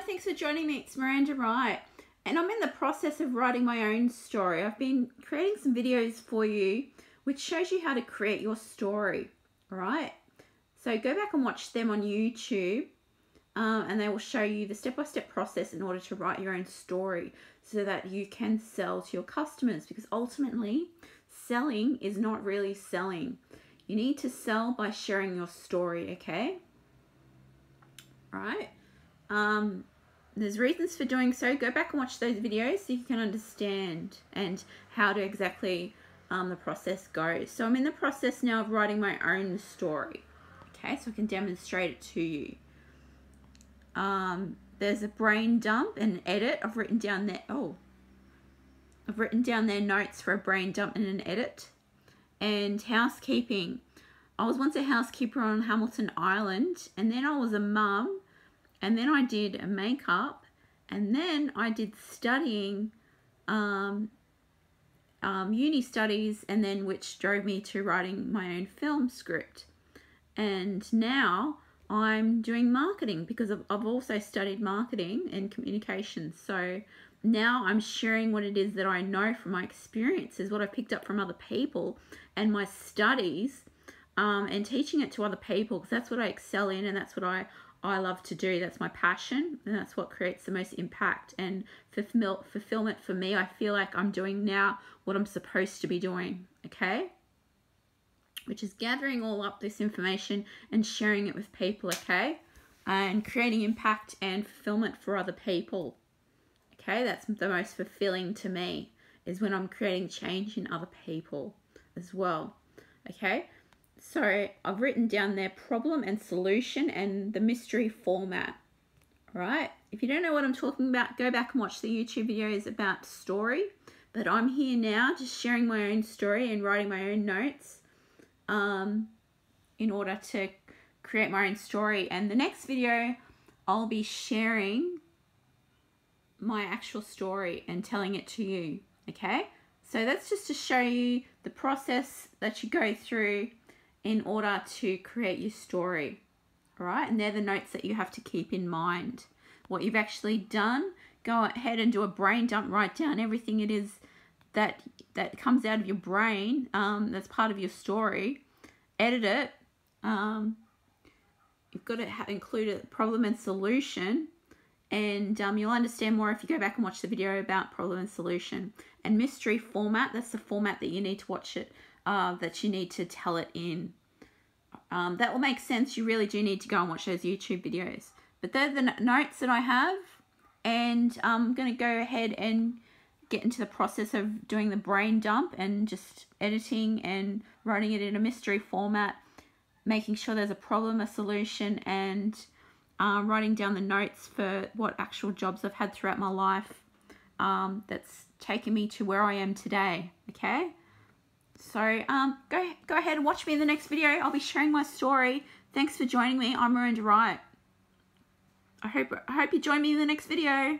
Hi, thanks for joining me. It's Miranda Wright, and I'm in the process of writing my own story. I've been creating some videos for you which shows you how to create your story, all right? So go back and watch them on YouTube, um, and they will show you the step by step process in order to write your own story so that you can sell to your customers because ultimately, selling is not really selling. You need to sell by sharing your story, okay? Right? Um, there's reasons for doing so. Go back and watch those videos so you can understand and how to exactly um, the process goes. So I'm in the process now of writing my own story. Okay, so I can demonstrate it to you. Um, there's a brain dump and edit. I've written down there. Oh, I've written down their notes for a brain dump and an edit. And housekeeping. I was once a housekeeper on Hamilton Island, and then I was a mum and then I did makeup, and then I did studying, um, um, uni studies, and then which drove me to writing my own film script. And now I'm doing marketing because I've also studied marketing and communications. So now I'm sharing what it is that I know from my experiences, what I picked up from other people, and my studies, um, and teaching it to other people because that's what I excel in and that's what I I love to do. That's my passion, and that's what creates the most impact and fulfill, fulfillment for me. I feel like I'm doing now what I'm supposed to be doing, okay? Which is gathering all up this information and sharing it with people, okay? And creating impact and fulfillment for other people, okay? That's the most fulfilling to me, is when I'm creating change in other people as well, okay? So I've written down their problem and solution and the mystery format. Right? If you don't know what I'm talking about, go back and watch the YouTube videos about story. But I'm here now just sharing my own story and writing my own notes um, in order to create my own story. And the next video, I'll be sharing my actual story and telling it to you. Okay? So that's just to show you the process that you go through in order to create your story. Right, and they're the notes that you have to keep in mind. What you've actually done, go ahead and do a brain dump, write down everything it is that that comes out of your brain um, that's part of your story. Edit it. Um, you've got to include a problem and solution and um, you'll understand more if you go back and watch the video about problem and solution and mystery format that's the format that you need to watch it uh, that you need to tell it in. Um, that will make sense. You really do need to go and watch those YouTube videos. But they're the notes that I have. And I'm going to go ahead and get into the process of doing the brain dump and just editing and writing it in a mystery format. Making sure there's a problem, a solution, and uh, writing down the notes for what actual jobs I've had throughout my life um, that's taken me to where I am today. Okay? So um, go, go ahead and watch me in the next video. I'll be sharing my story. Thanks for joining me. I'm Miranda Wright. I hope, I hope you join me in the next video.